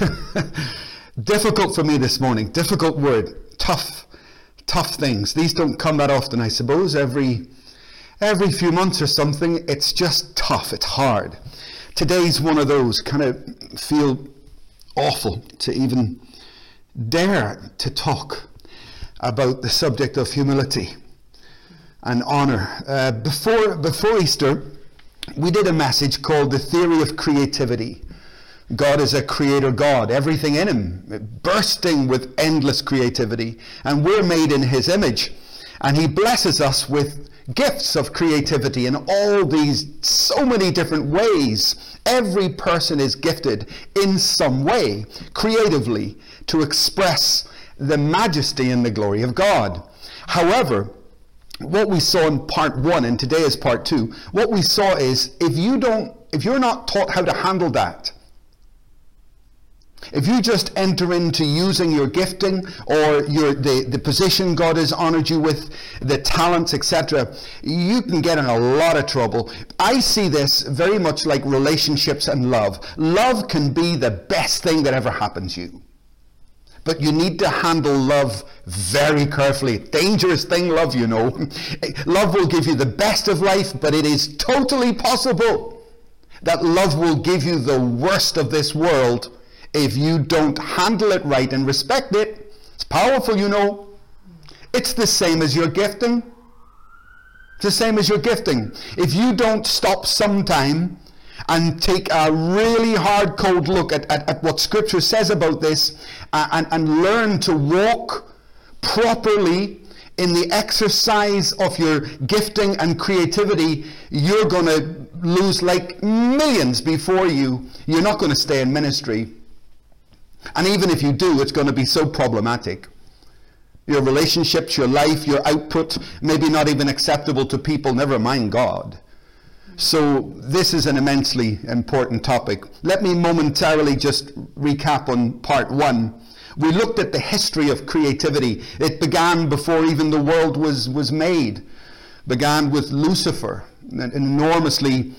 difficult for me this morning. Difficult word. Tough, tough things. These don't come that often, I suppose. Every every few months or something, it's just tough. It's hard. Today's one of those. Kind of feel awful to even dare to talk about the subject of humility and honor. Uh, before before Easter, we did a message called the theory of creativity. God is a creator God, everything in him, bursting with endless creativity, and we're made in his image. And he blesses us with gifts of creativity in all these so many different ways. Every person is gifted in some way, creatively, to express the majesty and the glory of God. However, what we saw in part one, and today is part two, what we saw is if you don't, if you're not taught how to handle that, if you just enter into using your gifting or your, the, the position God has honored you with, the talents, etc., you can get in a lot of trouble. I see this very much like relationships and love. Love can be the best thing that ever happens you. But you need to handle love very carefully. Dangerous thing, love, you know. love will give you the best of life, but it is totally possible that love will give you the worst of this world if you don't handle it right and respect it. It's powerful, you know. It's the same as your gifting. It's the same as your gifting. If you don't stop sometime and take a really hard, cold look at, at, at what Scripture says about this uh, and, and learn to walk properly in the exercise of your gifting and creativity, you're going to lose like millions before you. You're not going to stay in ministry. And even if you do, it's going to be so problematic. Your relationships, your life, your output, maybe not even acceptable to people, never mind God. So, this is an immensely important topic. Let me momentarily just recap on part one. We looked at the history of creativity. It began before even the world was, was made. Began with Lucifer, an enormously,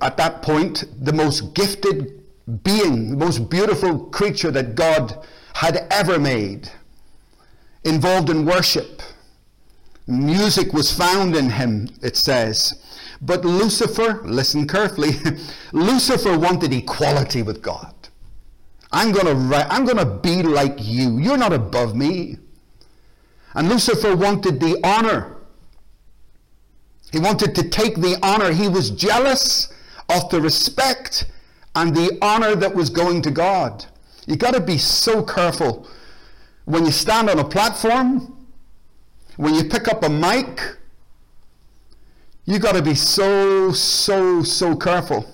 at that point, the most gifted being, the most beautiful creature that God had ever made. Involved in worship. Music was found in him, it says. But Lucifer, listen carefully, Lucifer wanted equality with God. I'm going to I'm going to be like you. You're not above me. And Lucifer wanted the honor. He wanted to take the honor. He was jealous of the respect and the honor that was going to God. You've got to be so careful when you stand on a platform, when you pick up a mic, you've got to be so, so, so careful.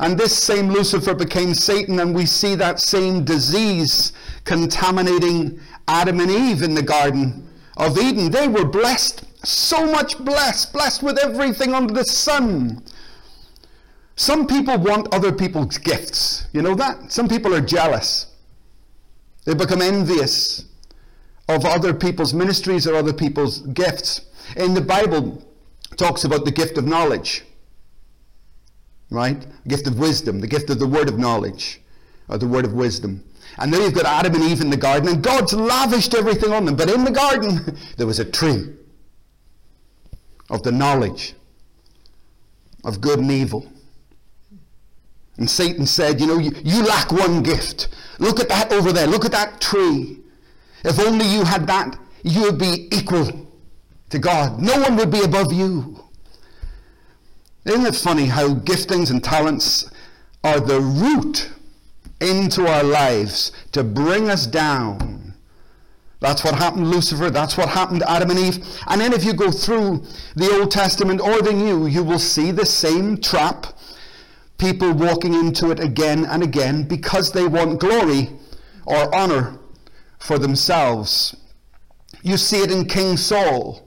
And this same Lucifer became Satan, and we see that same disease contaminating Adam and Eve in the Garden of Eden. They were blessed, so much blessed, blessed with everything under the sun. Some people want other people's gifts. You know that? Some people are jealous. They become envious of other people's ministries or other people's gifts. In the Bible, talks about the gift of knowledge, right? The gift of wisdom, the gift of the word of knowledge, or the word of wisdom. And then you've got Adam and Eve in the garden, and God's lavished everything on them. But in the garden, there was a tree of the knowledge of good and evil. And Satan said, You know, you, you lack one gift. Look at that over there. Look at that tree. If only you had that, you would be equal to God. No one would be above you. Isn't it funny how giftings and talents are the root into our lives to bring us down? That's what happened Lucifer. That's what happened to Adam and Eve. And then if you go through the Old Testament or the New, you will see the same trap. People walking into it again and again because they want glory or honor for themselves. You see it in King Saul.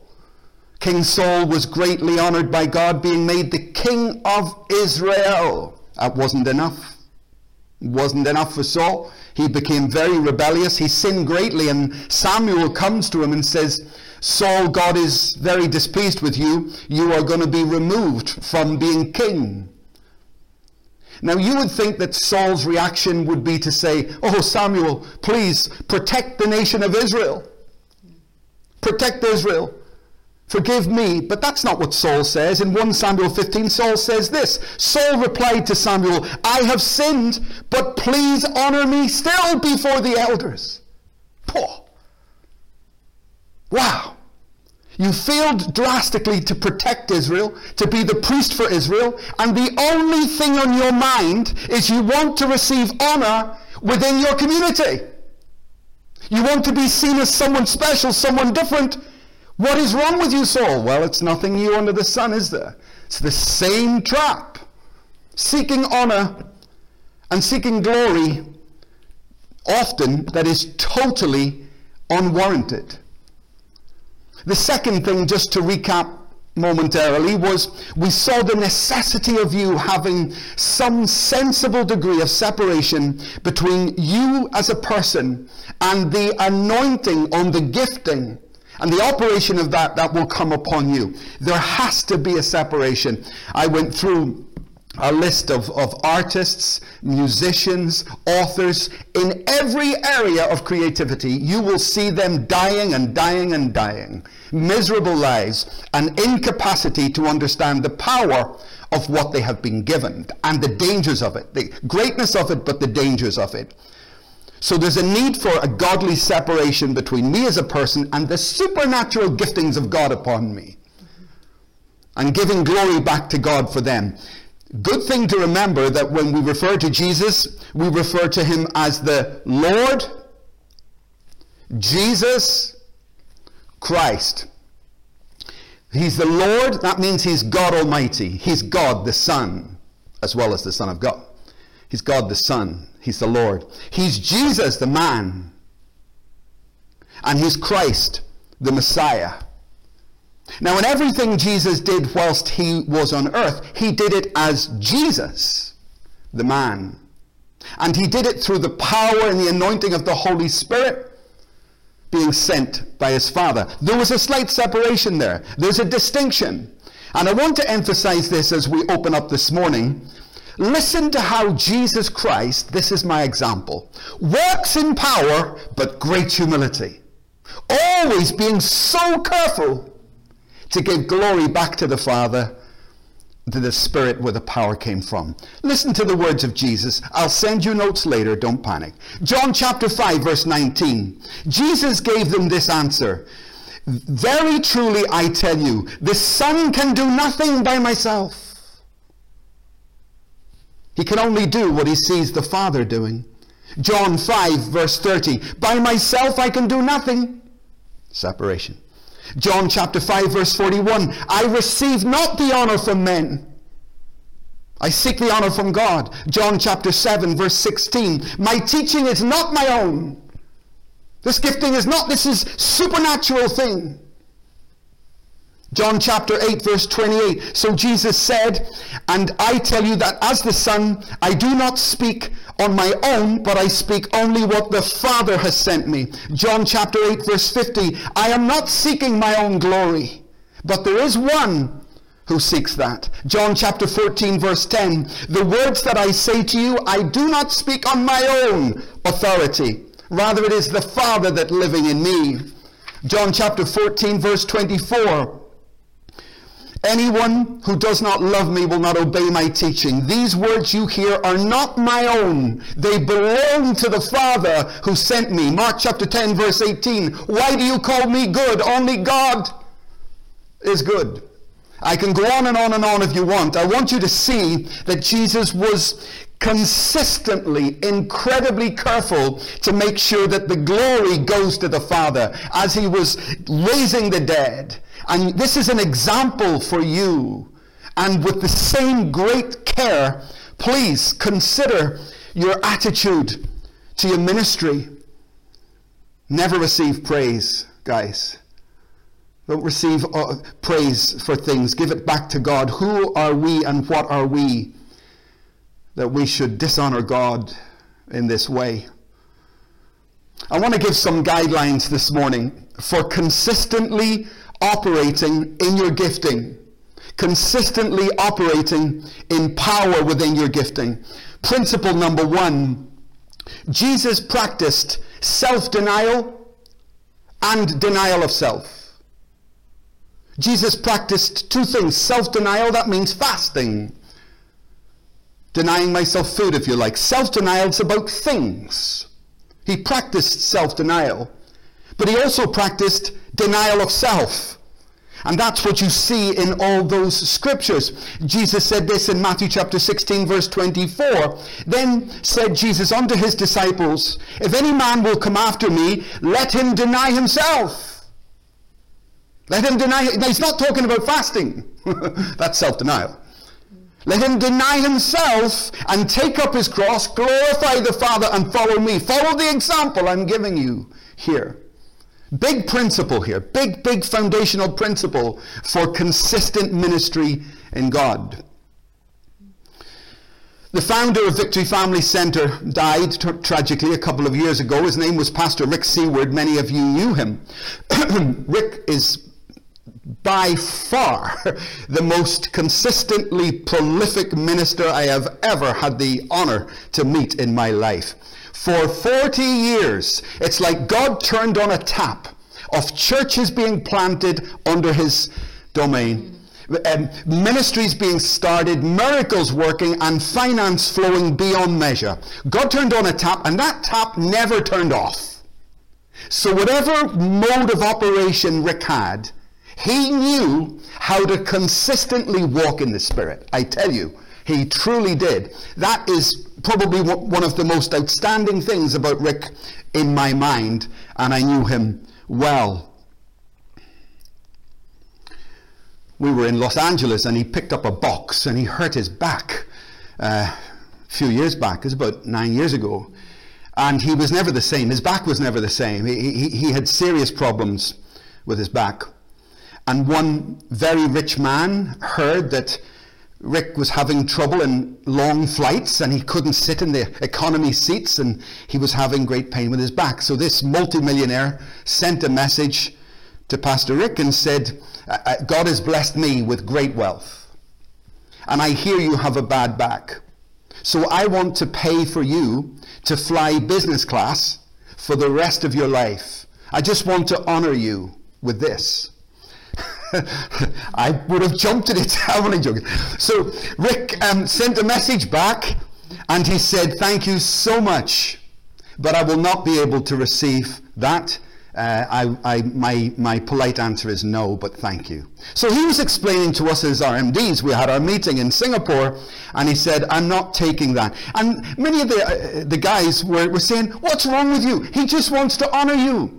King Saul was greatly honored by God, being made the king of Israel. That wasn't enough. It wasn't enough for Saul. He became very rebellious. He sinned greatly, and Samuel comes to him and says, Saul, God is very displeased with you. You are going to be removed from being king. Now, you would think that Saul's reaction would be to say, Oh, Samuel, please protect the nation of Israel. Protect Israel. Forgive me. But that's not what Saul says. In 1 Samuel 15, Saul says this Saul replied to Samuel, I have sinned, but please honor me still before the elders. Poor. Wow. You failed drastically to protect Israel, to be the priest for Israel, and the only thing on your mind is you want to receive honor within your community. You want to be seen as someone special, someone different. What is wrong with you, Saul? Well, it's nothing new under the sun, is there? It's the same trap. Seeking honor and seeking glory, often that is totally unwarranted. The second thing, just to recap momentarily, was we saw the necessity of you having some sensible degree of separation between you as a person and the anointing on the gifting and the operation of that that will come upon you. There has to be a separation. I went through a list of, of artists, musicians, authors in every area of creativity. You will see them dying and dying and dying. Miserable lives and incapacity to understand the power of what they have been given and the dangers of it, the greatness of it, but the dangers of it. So there's a need for a godly separation between me as a person and the supernatural giftings of God upon me. And giving glory back to God for them. Good thing to remember that when we refer to Jesus, we refer to him as the Lord, Jesus, Christ. He's the Lord, that means he's God Almighty. He's God the Son, as well as the Son of God. He's God the Son. He's the Lord. He's Jesus the man. And he's Christ the Messiah. Now, in everything Jesus did whilst he was on earth, he did it as Jesus, the man. And he did it through the power and the anointing of the Holy Spirit being sent by his Father. There was a slight separation there, there's a distinction. And I want to emphasize this as we open up this morning. Listen to how Jesus Christ, this is my example, works in power but great humility. Always being so careful to give glory back to the Father, to the Spirit where the power came from. Listen to the words of Jesus. I'll send you notes later, don't panic. John chapter 5, verse 19. Jesus gave them this answer. Very truly I tell you, the Son can do nothing by myself. He can only do what he sees the Father doing. John 5, verse 30. By myself I can do nothing. Separation. John chapter 5 verse 41, I receive not the honor from men. I seek the honor from God. John chapter 7 verse 16, my teaching is not my own. This gifting is not, this is supernatural thing. John chapter 8 verse 28. So Jesus said, And I tell you that as the Son, I do not speak on my own, but I speak only what the Father has sent me. John chapter 8 verse 50. I am not seeking my own glory, but there is one who seeks that. John chapter 14 verse 10. The words that I say to you, I do not speak on my own authority. Rather it is the Father that living in me. John chapter 14 verse 24. Anyone who does not love me will not obey my teaching. These words you hear are not my own. They belong to the Father who sent me. Mark chapter 10 verse 18. Why do you call me good? Only God is good. I can go on and on and on if you want. I want you to see that Jesus was consistently, incredibly careful to make sure that the glory goes to the Father as he was raising the dead and this is an example for you. And with the same great care, please consider your attitude to your ministry. Never receive praise, guys. Don't receive uh, praise for things. Give it back to God. Who are we and what are we that we should dishonor God in this way? I want to give some guidelines this morning for consistently operating in your gifting, consistently operating in power within your gifting. Principle number one Jesus practiced self denial and denial of self. Jesus practiced two things self denial, that means fasting. Denying myself food, if you like. Self denial is about things. He practiced self denial, but he also practiced denial of self. And that's what you see in all those scriptures. Jesus said this in Matthew chapter 16, verse 24. Then said Jesus unto his disciples, If any man will come after me, let him deny himself. Let him deny. Now, he's not talking about fasting. that's self denial. Let him deny himself and take up his cross, glorify the Father, and follow me. Follow the example I'm giving you here. Big principle here, big, big foundational principle for consistent ministry in God. The founder of Victory Family Center died tra- tragically a couple of years ago. His name was Pastor Rick Seward. Many of you knew him. Rick is by far the most consistently prolific minister I have ever had the honor to meet in my life. For 40 years, it's like God turned on a tap of churches being planted under his domain. Ministries being started, miracles working, and finance flowing beyond measure. God turned on a tap, and that tap never turned off. So, whatever mode of operation Rick had, he knew how to consistently walk in the Spirit. I tell you, he truly did. That is probably one of the most outstanding things about Rick in my mind, and I knew him well. We were in Los Angeles and he picked up a box and he hurt his back uh, a few years back. It was about nine years ago. And he was never the same. His back was never the same. He, he, he had serious problems with his back. And one very rich man heard that Rick was having trouble in long flights and he couldn't sit in the economy seats and he was having great pain with his back. So this multimillionaire sent a message to Pastor Rick and said, God has blessed me with great wealth. And I hear you have a bad back. So I want to pay for you to fly business class for the rest of your life. I just want to honor you with this. I would have jumped at it. I'm only joking. So Rick um, sent a message back and he said, Thank you so much, but I will not be able to receive that. Uh, I, I, my, my polite answer is no, but thank you. So he was explaining to us as RMDs. We had our meeting in Singapore, and he said, I'm not taking that. And many of the, uh, the guys were, were saying, What's wrong with you? He just wants to honor you.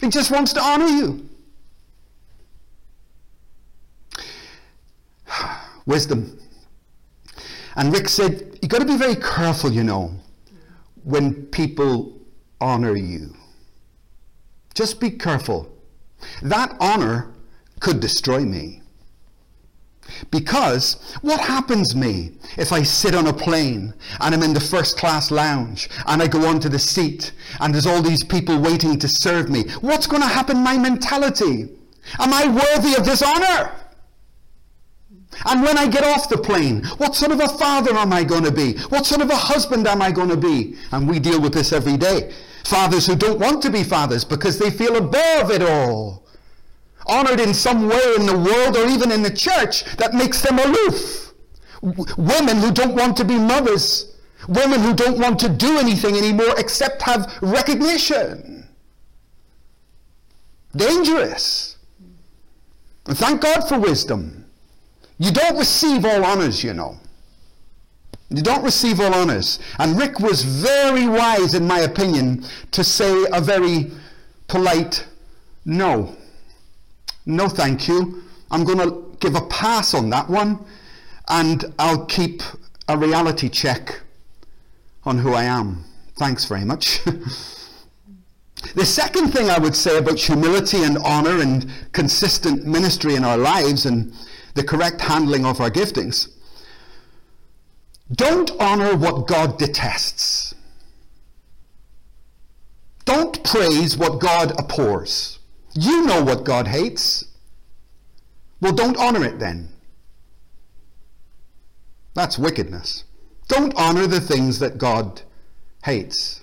He just wants to honor you. Wisdom. And Rick said, You've got to be very careful, you know, when people honor you. Just be careful. That honor could destroy me. Because what happens me if I sit on a plane and I'm in the first class lounge and I go onto the seat and there's all these people waiting to serve me? What's going to happen my mentality? Am I worthy of this honor? And when I get off the plane, what sort of a father am I going to be? What sort of a husband am I going to be? And we deal with this every day. Fathers who don't want to be fathers because they feel above it all honored in some way in the world or even in the church that makes them aloof. W- women who don't want to be mothers. Women who don't want to do anything anymore except have recognition. Dangerous. And thank God for wisdom. You don't receive all honors, you know. You don't receive all honors. And Rick was very wise, in my opinion, to say a very polite no no thank you. I'm going to give a pass on that one and I'll keep a reality check on who I am. Thanks very much. the second thing I would say about humility and honor and consistent ministry in our lives and the correct handling of our giftings don't honor what God detests. Don't praise what God abhors. You know what God hates. Well, don't honor it then. That's wickedness. Don't honor the things that God hates.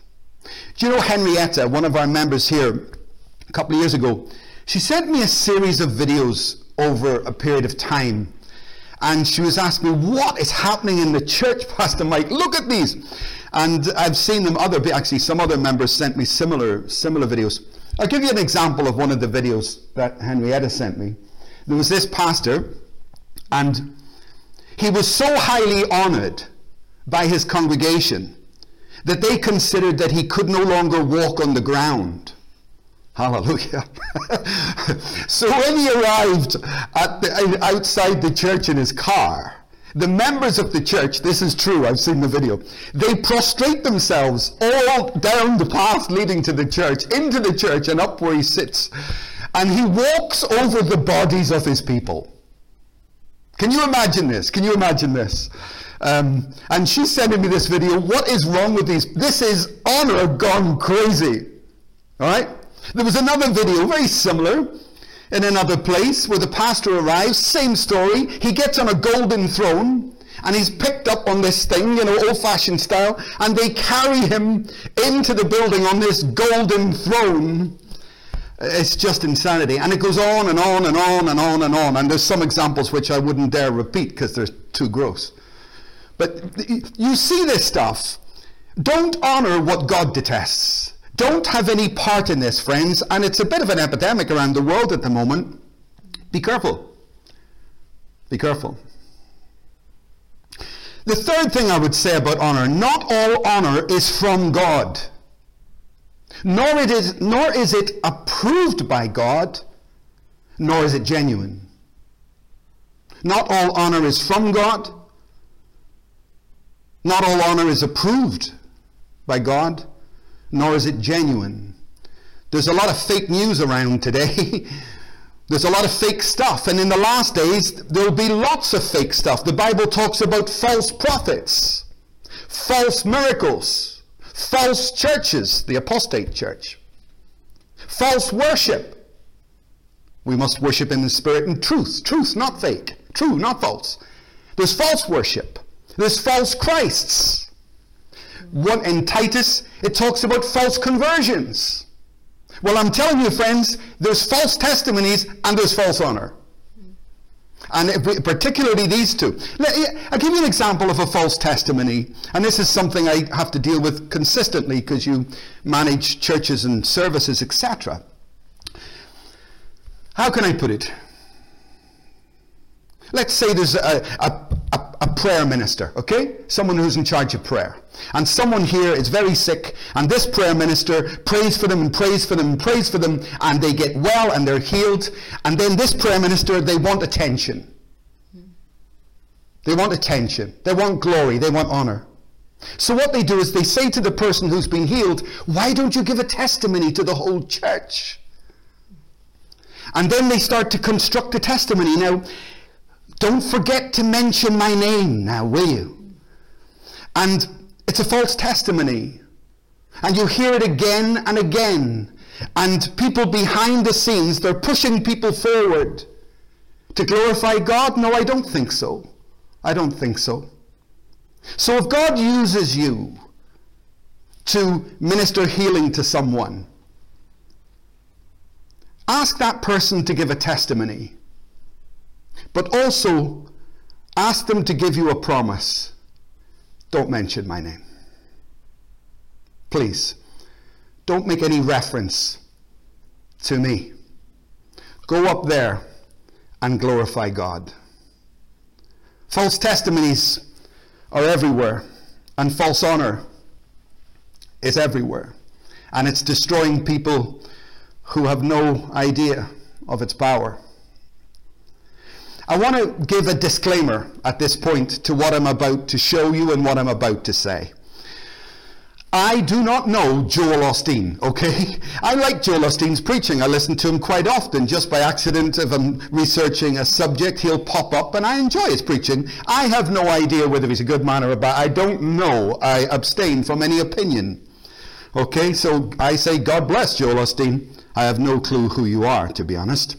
Do you know Henrietta, one of our members here, a couple of years ago, she sent me a series of videos over a period of time. And she was asking me, what is happening in the church, Pastor Mike? Look at these. And I've seen them other, actually some other members sent me similar, similar videos. I'll give you an example of one of the videos that Henrietta sent me. There was this pastor, and he was so highly honored by his congregation that they considered that he could no longer walk on the ground. Hallelujah. so when he arrived the, outside the church in his car, the members of the church, this is true, I've seen the video, they prostrate themselves all down the path leading to the church, into the church, and up where he sits. And he walks over the bodies of his people. Can you imagine this? Can you imagine this? Um, and she's sending me this video. What is wrong with these? This is honor gone crazy. All right? There was another video, very similar, in another place where the pastor arrives. Same story. He gets on a golden throne and he's picked up on this thing, you know, old fashioned style, and they carry him into the building on this golden throne. It's just insanity. And it goes on and on and on and on and on. And there's some examples which I wouldn't dare repeat because they're too gross. But you see this stuff. Don't honor what God detests. Don't have any part in this, friends. And it's a bit of an epidemic around the world at the moment. Be careful. Be careful. The third thing I would say about honor not all honor is from God, nor, it is, nor is it approved by God, nor is it genuine. Not all honor is from God, not all honor is approved by God, nor is it genuine. There's a lot of fake news around today. There's a lot of fake stuff. And in the last days, there'll be lots of fake stuff. The Bible talks about false prophets, false miracles, false churches, the apostate church, false worship. We must worship in the spirit and truth. Truth, not fake. True, not false. There's false worship. There's false Christs. One in Titus, it talks about false conversions. Well, I'm telling you, friends, there's false testimonies and there's false honor. And particularly these two. I'll give you an example of a false testimony. And this is something I have to deal with consistently because you manage churches and services, etc. How can I put it? Let's say there's a, a, a, prayer minister, okay? Someone who's in charge of prayer. And someone here is very sick, and this prayer minister prays for them and prays for them and prays for them, and they get well and they're healed. And then this prayer minister, they want attention. They want attention. They want glory. They want honor. So what they do is they say to the person who's been healed, why don't you give a testimony to the whole church? And then they start to construct a testimony. Now, don't forget to mention my name now, will you? And it's a false testimony. And you hear it again and again. And people behind the scenes, they're pushing people forward to glorify God? No, I don't think so. I don't think so. So if God uses you to minister healing to someone, ask that person to give a testimony but also ask them to give you a promise. Don't mention my name. Please, don't make any reference to me. Go up there and glorify God. False testimonies are everywhere, and false honor is everywhere. And it's destroying people who have no idea of its power. I want to give a disclaimer at this point to what I'm about to show you and what I'm about to say. I do not know Joel Osteen, okay? I like Joel Osteen's preaching. I listen to him quite often. Just by accident, if I'm researching a subject, he'll pop up and I enjoy his preaching. I have no idea whether he's a good man or a bad. I don't know. I abstain from any opinion. Okay, so I say, God bless Joel Osteen. I have no clue who you are, to be honest.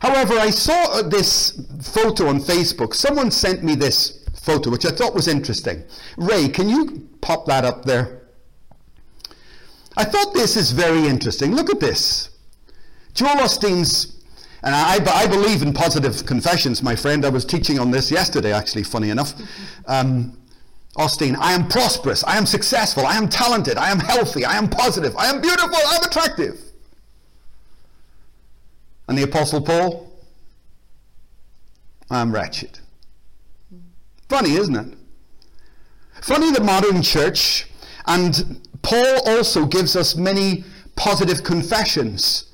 However, I saw this photo on Facebook. Someone sent me this photo, which I thought was interesting. Ray, can you pop that up there? I thought this is very interesting. Look at this. Joel Osteen's and I, I, believe in positive confessions, my friend. I was teaching on this yesterday, actually, funny enough. Um, Osteen, I am prosperous, I am successful, I am talented, I am healthy, I am positive, I am beautiful, I am attractive. And the Apostle Paul, I am wretched. Funny, isn't it? Funny the modern church, and Paul also gives us many positive confessions.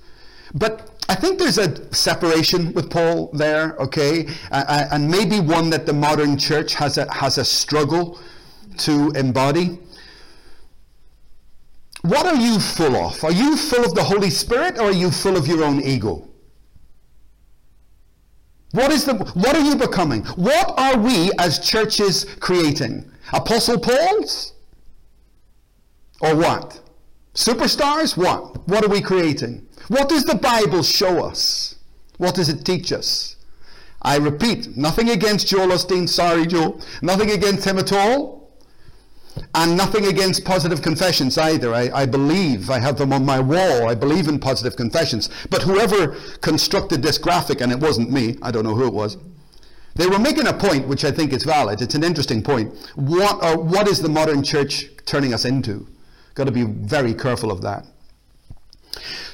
But I think there's a separation with Paul there, okay, uh, and maybe one that the modern church has a, has a struggle to embody. What are you full of? Are you full of the Holy Spirit or are you full of your own ego? What is the what are you becoming? What are we as churches creating? Apostle Paul's? Or what? Superstars? What? What are we creating? What does the Bible show us? What does it teach us? I repeat, nothing against Joel Osteen, sorry Joel, nothing against him at all, and nothing against positive confessions either. I, I believe, I have them on my wall, I believe in positive confessions. But whoever constructed this graphic, and it wasn't me, I don't know who it was, they were making a point which I think is valid. It's an interesting point. What, uh, what is the modern church turning us into? Got to be very careful of that.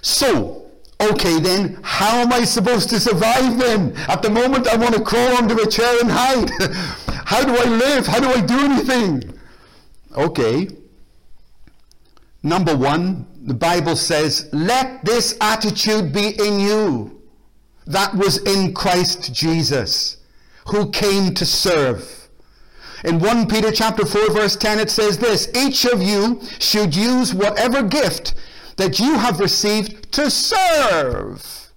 So, okay then, how am I supposed to survive then? At the moment I want to crawl under a chair and hide. how do I live? How do I do anything? Okay. Number one, the Bible says, let this attitude be in you that was in Christ Jesus, who came to serve. In 1 Peter chapter 4 verse 10 it says this, each of you should use whatever gift that you have received to serve,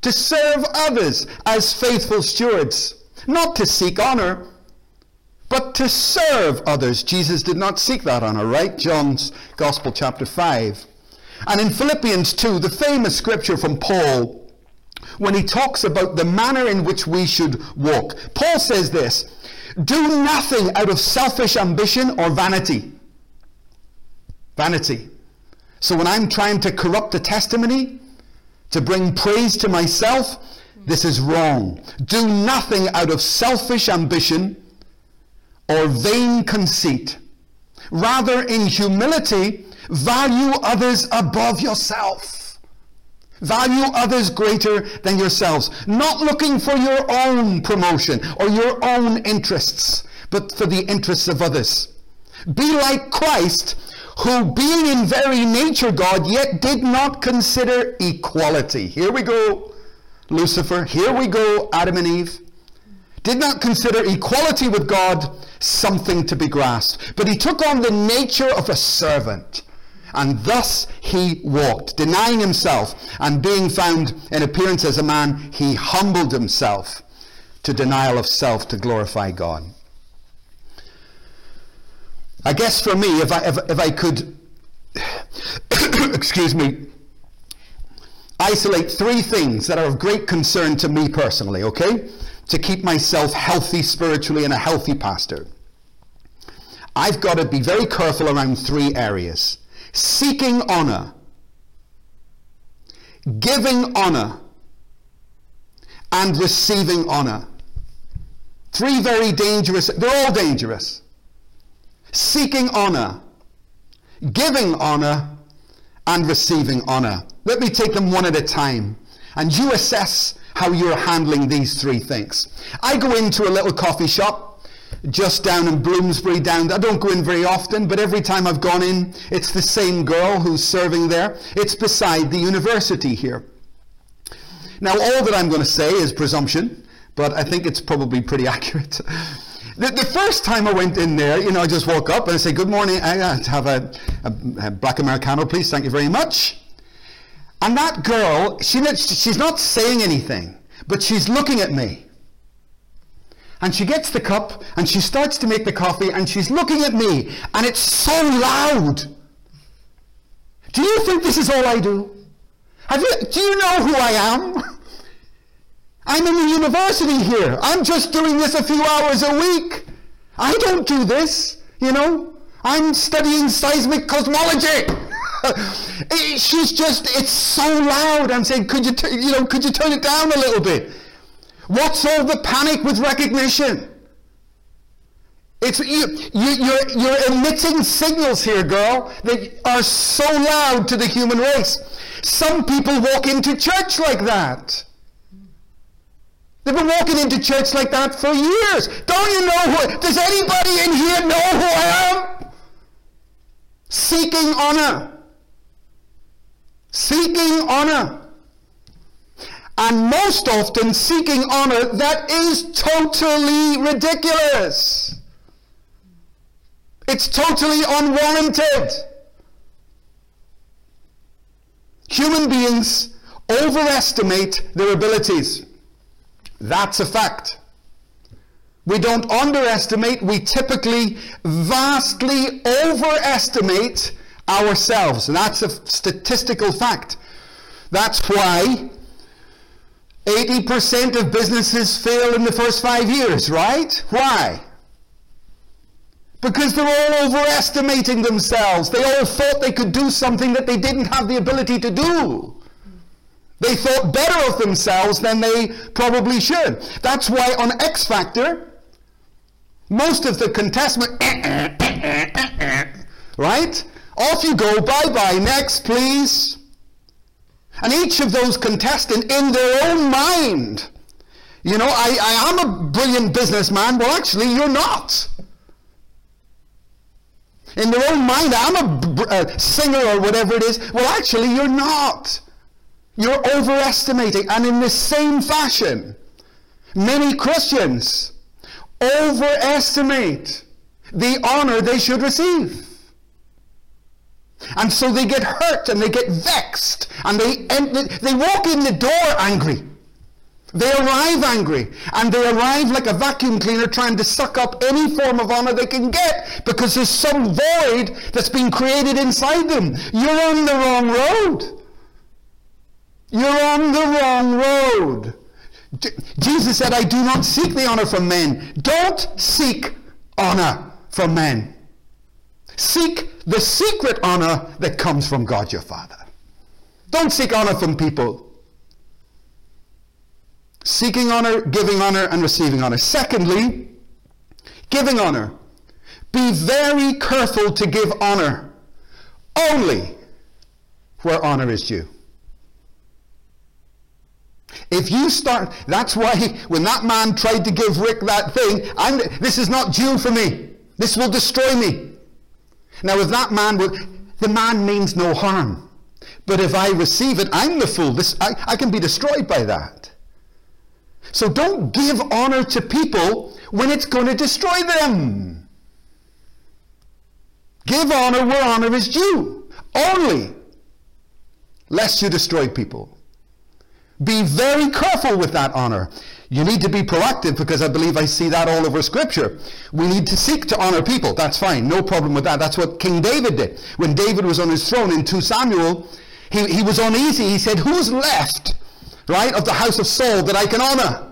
to serve others as faithful stewards, not to seek honor, but to serve others. Jesus did not seek that honor, right? John's Gospel, chapter 5. And in Philippians 2, the famous scripture from Paul, when he talks about the manner in which we should walk, Paul says this Do nothing out of selfish ambition or vanity. Vanity. So when I'm trying to corrupt the testimony, to bring praise to myself, this is wrong. Do nothing out of selfish ambition or vain conceit. Rather, in humility, value others above yourself. Value others greater than yourselves. Not looking for your own promotion or your own interests, but for the interests of others. Be like Christ, who being in very nature God, yet did not consider equality. Here we go, Lucifer. Here we go, Adam and Eve. Did not consider equality with God something to be grasped, but he took on the nature of a servant. And thus he walked, denying himself, and being found in appearance as a man, he humbled himself to denial of self to glorify God. I guess for me, if I, if, if I could, excuse me, isolate three things that are of great concern to me personally, okay? To keep myself healthy spiritually and a healthy pastor. I've got to be very careful around three areas seeking honor, giving honor, and receiving honor. Three very dangerous, they're all dangerous seeking honor, giving honor, and receiving honor. Let me take them one at a time. And you assess how you're handling these three things. I go into a little coffee shop just down in Bloomsbury down I don't go in very often but every time I've gone in it's the same girl who's serving there it's beside the university here now all that I'm going to say is presumption but I think it's probably pretty accurate the, first time I went in there, you know, I just woke up and I say, good morning, I have a, a, a black Americano, please, thank you very much. And that girl, she, she's not saying anything, but she's looking at me. And she gets the cup and she starts to make the coffee and she's looking at me and it's so loud. Do you think this is all I do? You, do you know who I am? I'm in the university here. I'm just doing this a few hours a week. I don't do this, you know. I'm studying seismic cosmology. She's just, it's so loud. I'm saying, could you, t- you know, could you turn it down a little bit? What's all the panic with recognition? It's, you, you, you're, you're emitting signals here, girl, that are so loud to the human race. Some people walk into church like that. They've been walking into church like that for years. Don't you know who? Does anybody in here know who I am? Seeking honor. Seeking honor. And most often, seeking honor that is totally ridiculous. It's totally unwarranted. Human beings overestimate their abilities. That's a fact. We don't underestimate, we typically vastly overestimate ourselves. And that's a statistical fact. That's why 80% of businesses fail in the first five years, right? Why? Because they're all overestimating themselves. They all thought they could do something that they didn't have the ability to do. They thought better of themselves than they probably should. That's why on X Factor, most of the contestants, right? Off you go, bye bye, next please. And each of those contestants, in their own mind, you know, I, I am a brilliant businessman. Well, actually, you're not. In their own mind, I'm a, a uh, singer or whatever it is. Well, actually, you're not. You're overestimating. And in the same fashion, many Christians overestimate the honor they should receive. And so they get hurt and they get vexed and they, they walk in the door angry. They arrive angry and they arrive like a vacuum cleaner trying to suck up any form of honor they can get because there's some void that's been created inside them. You're on the wrong road. You're on the wrong road. Jesus said, I do not seek the honor from men. Don't seek honor from men. Seek the secret honor that comes from God your Father. Don't seek honor from people. Seeking honor, giving honor, and receiving honor. Secondly, giving honor. Be very careful to give honor only where honor is due. If you start, that's why when that man tried to give Rick that thing, I'm, this is not due for me. This will destroy me. Now, if that man will, the man means no harm. But if I receive it, I'm the fool. This, I, I can be destroyed by that. So don't give honor to people when it's going to destroy them. Give honor where honor is due. Only lest you destroy people. Be very careful with that honor. You need to be proactive because I believe I see that all over Scripture. We need to seek to honor people. That's fine. No problem with that. That's what King David did. When David was on his throne in 2 Samuel, he, he was uneasy. He said, Who's left, right, of the house of Saul that I can honor?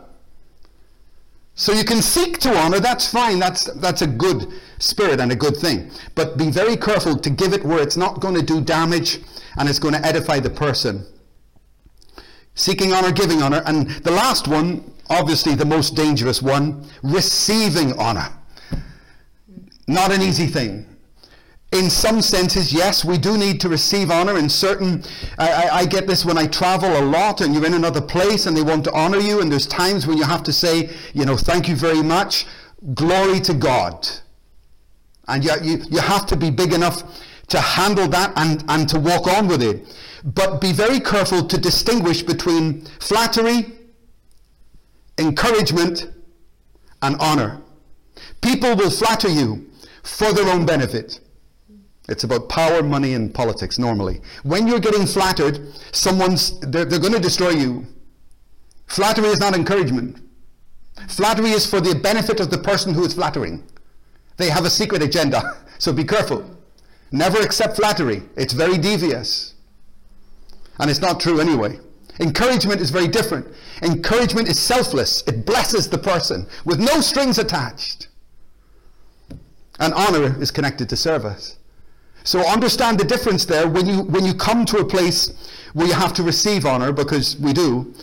So you can seek to honor, that's fine. That's, that's a good spirit and a good thing. But be very careful to give it where it's not going to do damage and it's going to edify the person. Seeking honor, giving honor. And the last one, obviously the most dangerous one, receiving honor. Not an easy thing. In some senses, yes, we do need to receive honor. In certain, I, I, get this when I travel a lot and you're in another place and they want to honor you, and there's times when you have to say, you know, thank you very much, glory to God. And you, you, you have to be big enough to handle that and, and to walk on with it. But be very careful to distinguish between flattery, encouragement, and honor. People will flatter you for their own benefit. It's about power, money, and politics normally. When you're getting flattered, someone's they're, they're going to destroy you. Flattery is not encouragement. Flattery is for the benefit of the person who is flattering. They have a secret agenda, so be careful. Never accept flattery. It's very devious. And it's not true anyway. Encouragement is very different. Encouragement is selfless, it blesses the person with no strings attached. And honor is connected to service. So understand the difference there when you, when you come to a place where you have to receive honor, because we do.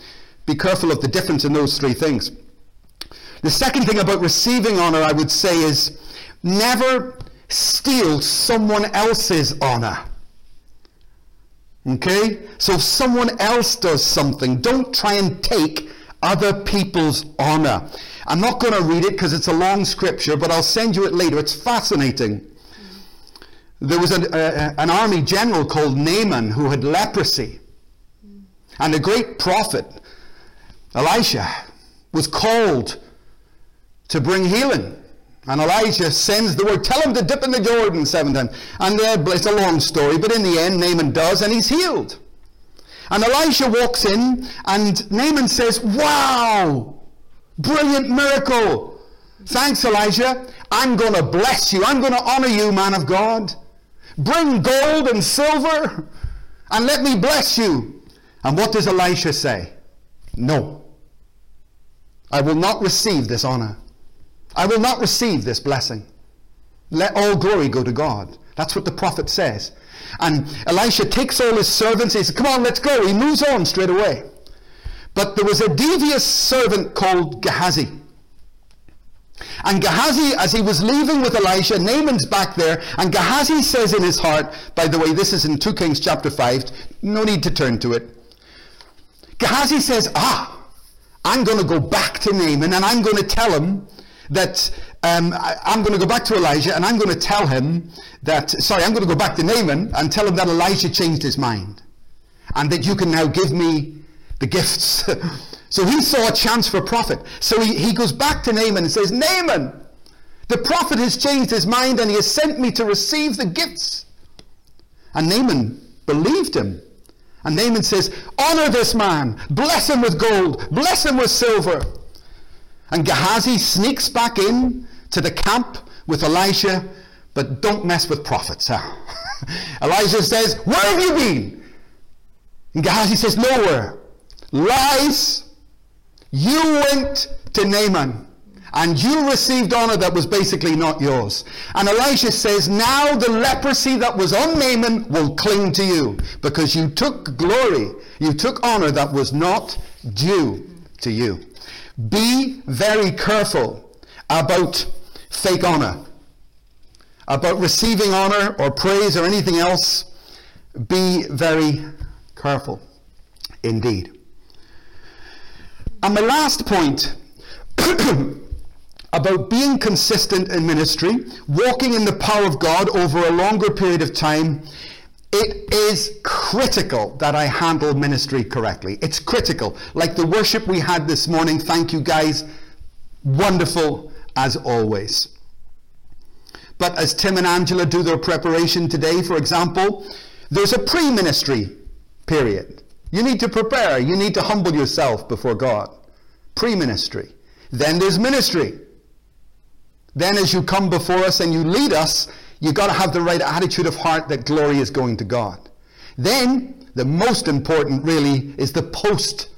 Be careful of the difference in those three things. The second thing about receiving honor, I would say, is never steal someone else's honor. Okay? So if someone else does something, don't try and take other people's honor. I'm not going to read it because it's a long scripture, but I'll send you it later. It's fascinating. There was an, uh, an army general called Naaman who had leprosy. And the great prophet, Elisha, was called to bring healing. And Elijah sends the word, tell him to dip in the Jordan seven times. And it's a long story, but in the end, Naaman does, and he's healed. And Elisha walks in, and Naaman says, Wow, brilliant miracle. Thanks, Elijah. I'm going to bless you. I'm going to honor you, man of God. Bring gold and silver, and let me bless you. And what does Elisha say? No. I will not receive this honor. I will not receive this blessing. Let all glory go to God. That's what the prophet says. And Elisha takes all his servants. He says, Come on, let's go. He moves on straight away. But there was a devious servant called Gehazi. And Gehazi, as he was leaving with Elisha, Naaman's back there, and Gehazi says in his heart, by the way, this is in 2 Kings chapter 5, no need to turn to it. Gehazi says, Ah, I'm going to go back to Naaman and I'm going to tell him that um, I, am going to go back to Elijah and I'm going to tell him that, sorry, I'm going to go back to Naaman and tell him that Elijah changed his mind and that you can now give me the gifts. so he saw a chance for profit. So he, he goes back to Naaman and says, Naaman, the prophet has changed his mind and he has sent me to receive the gifts. And Naaman believed him. And Naaman says, Honor this man, bless him with gold, bless him with silver. And Gehazi sneaks back in to the camp with Elisha, but don't mess with prophets. Huh? Elijah says, Where have you been? And Gehazi says, Nowhere. Lies. You went to Naaman and you received honor that was basically not yours. And Elisha says, Now the leprosy that was on Naaman will cling to you because you took glory, you took honor that was not due to you. Be very careful about fake honor, about receiving honor or praise or anything else. Be very careful indeed. And my last point about being consistent in ministry, walking in the power of God over a longer period of time, it is critical that I handle ministry correctly. It's critical. Like the worship we had this morning, thank you guys. Wonderful as always. But as Tim and Angela do their preparation today, for example, there's a pre ministry period. You need to prepare, you need to humble yourself before God. Pre ministry. Then there's ministry. Then, as you come before us and you lead us, you've got to have the right attitude of heart that glory is going to God. Then, the most important really is the post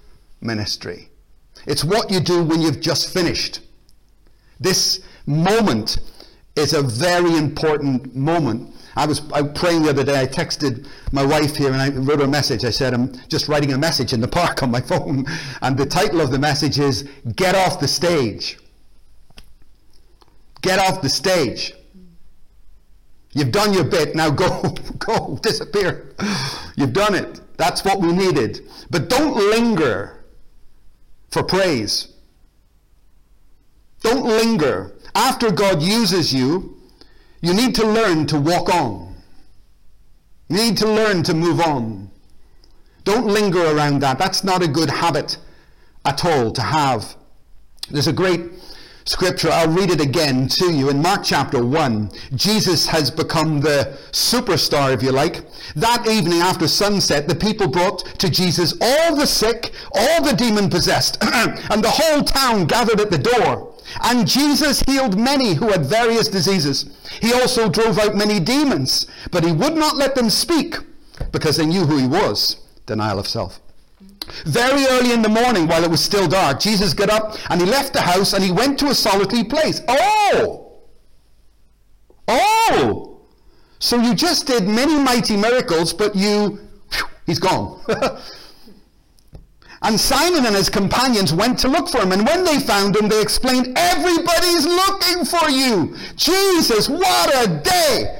ministry. It's what you do when you've just finished. This moment is a very important moment. I was praying the other day. I texted my wife here and I wrote a message. I said, I'm just writing a message in the park on my phone. And the title of the message is Get Off the Stage. Get off the stage. You've done your bit, now go, go, disappear. You've done it. That's what we needed. But don't linger for praise. Don't linger. After God uses you, you need to learn to walk on. You need to learn to move on. Don't linger around that. That's not a good habit at all to have. There's a great scripture. I'll read it again to you. In Mark chapter 1, Jesus has become the superstar, if you like. That evening after sunset, the people brought to Jesus all the sick, all the demon possessed, and the whole town gathered at the door. And Jesus healed many who had various diseases. He also drove out many demons, but he would not let them speak because they knew who he was. Denial of self. Very early in the morning, while it was still dark, Jesus got up and he left the house and he went to a solitary place. Oh! Oh! So you just did many mighty miracles, but you, whew, he's gone. and Simon and his companions went to look for him. And when they found him, they explained, Everybody's looking for you. Jesus, what a day!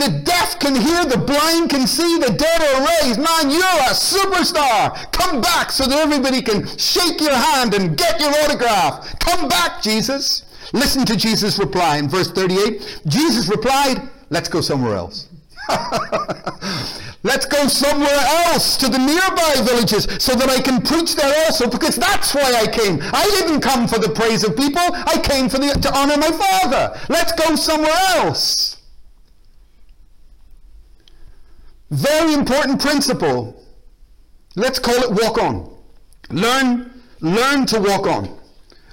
The deaf can hear, the blind can see, the dead are raised. Man, you're a superstar. Come back so that everybody can shake your hand and get your autograph. Come back, Jesus. Listen to Jesus' reply in verse 38. Jesus replied, Let's go somewhere else. Let's go somewhere else to the nearby villages so that I can preach there also because that's why I came. I didn't come for the praise of people. I came for the, to honor my Father. Let's go somewhere else. Very important principle. Let's call it walk on. Learn, learn to walk on.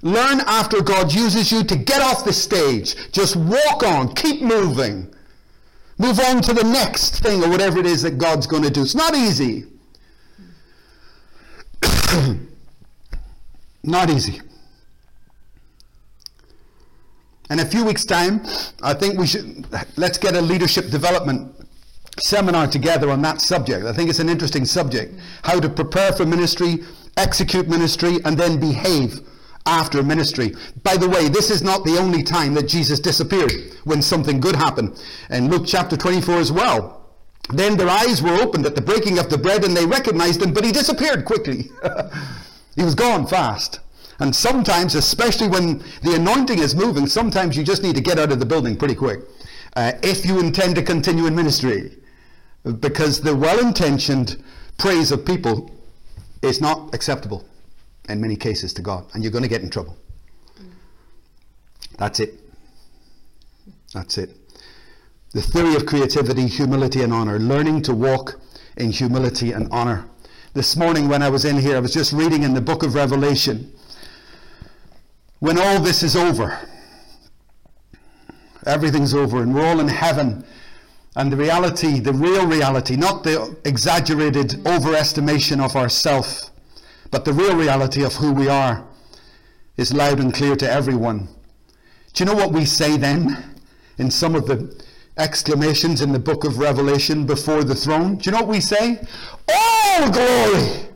Learn after God uses you to get off the stage. Just walk on. Keep moving. Move on to the next thing or whatever it is that God's going to do. It's not easy. not easy. In a few weeks' time, I think we should let's get a leadership development seminar together on that subject. I think it's an interesting subject. How to prepare for ministry, execute ministry, and then behave after ministry. By the way, this is not the only time that Jesus disappeared when something good happened. In Luke chapter 24 as well. Then their eyes were opened at the breaking of the bread and they recognized him, but he disappeared quickly. he was gone fast. And sometimes, especially when the anointing is moving, sometimes you just need to get out of the building pretty quick. Uh, if you intend to continue in ministry because the well-intentioned praise of people is not acceptable in many cases to God, and you're going to get in trouble. That's it. That's it. The theory of creativity, humility, and honor. Learning to walk in humility and honor. This morning, when I was in here, I was just reading in the book of Revelation. When all this is over, everything's over, and we're all in heaven and the reality, the real reality, not the exaggerated overestimation of ourself, but the real reality of who we are, is loud and clear to everyone. Do you know what we say then in some of the exclamations in the book of Revelation before the throne? Do you know what we say? All glory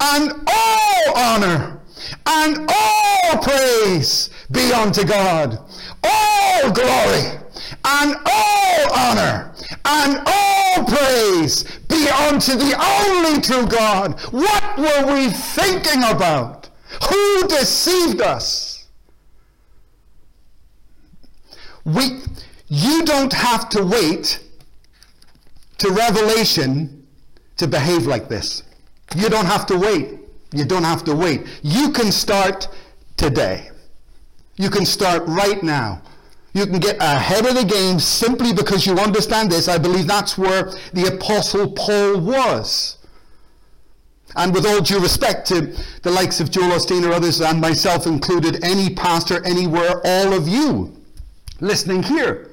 and all honor and all praise be unto God. All glory and all honor and all praise be unto the only true God. What were we thinking about? Who deceived us? We, you don't have to wait to Revelation to behave like this. You don't have to wait. You don't have to wait. You can start today. You can start right now. You can get ahead of the game simply because you understand this. I believe that's where the Apostle Paul was. And with all due respect to the likes of Joel Osteen or others, and myself included, any pastor anywhere, all of you listening here,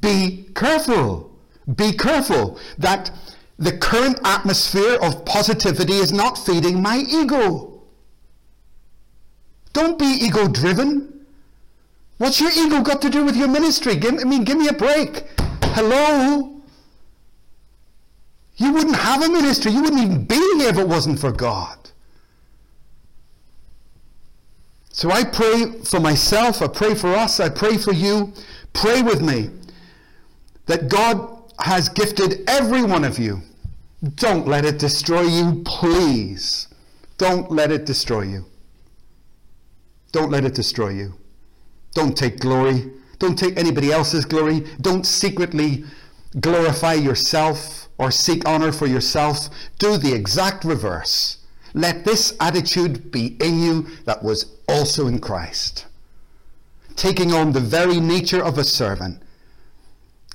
be careful. Be careful that the current atmosphere of positivity is not feeding my ego. Don't be ego driven. What's your ego got to do with your ministry? Give, I mean, give me a break. Hello? You wouldn't have a ministry. You wouldn't even be here if it wasn't for God. So I pray for myself. I pray for us. I pray for you. Pray with me that God has gifted every one of you. Don't let it destroy you, please. Don't let it destroy you. Don't let it destroy you. Don't take glory. Don't take anybody else's glory. Don't secretly glorify yourself or seek honor for yourself. Do the exact reverse. Let this attitude be in you that was also in Christ. Taking on the very nature of a servant.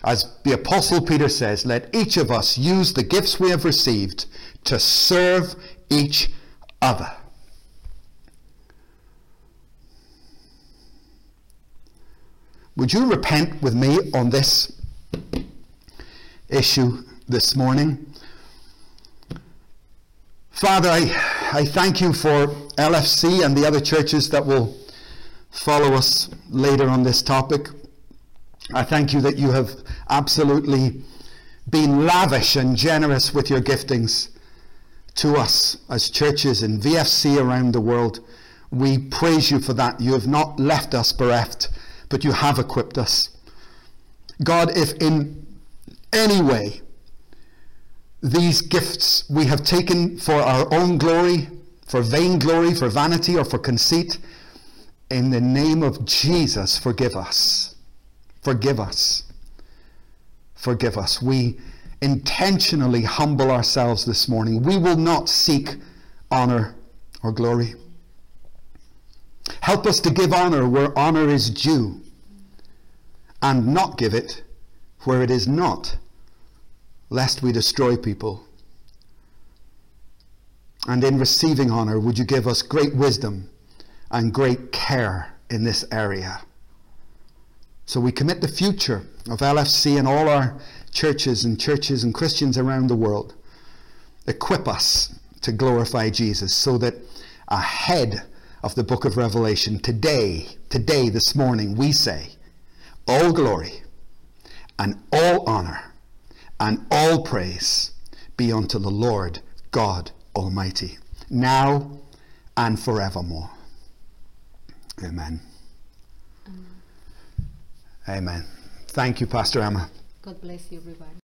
As the Apostle Peter says, let each of us use the gifts we have received to serve each other. Would you repent with me on this issue this morning? Father, I, I thank you for LFC and the other churches that will follow us later on this topic. I thank you that you have absolutely been lavish and generous with your giftings to us as churches in VFC around the world. We praise you for that. You have not left us bereft, but you have equipped us. God, if in any way these gifts we have taken for our own glory, for vainglory, for vanity, or for conceit, in the name of Jesus, forgive us. Forgive us. Forgive us. We intentionally humble ourselves this morning. We will not seek honor or glory. Help us to give honor where honor is due and not give it where it is not, lest we destroy people. And in receiving honor, would you give us great wisdom and great care in this area? So we commit the future of LFC and all our churches and churches and Christians around the world. Equip us to glorify Jesus so that ahead of the book of Revelation, today, today, this morning, we say, all glory and all honor and all praise be unto the Lord God Almighty, now and forevermore. Amen. Amen. Amen. Thank you, Pastor Emma. God bless you, everybody.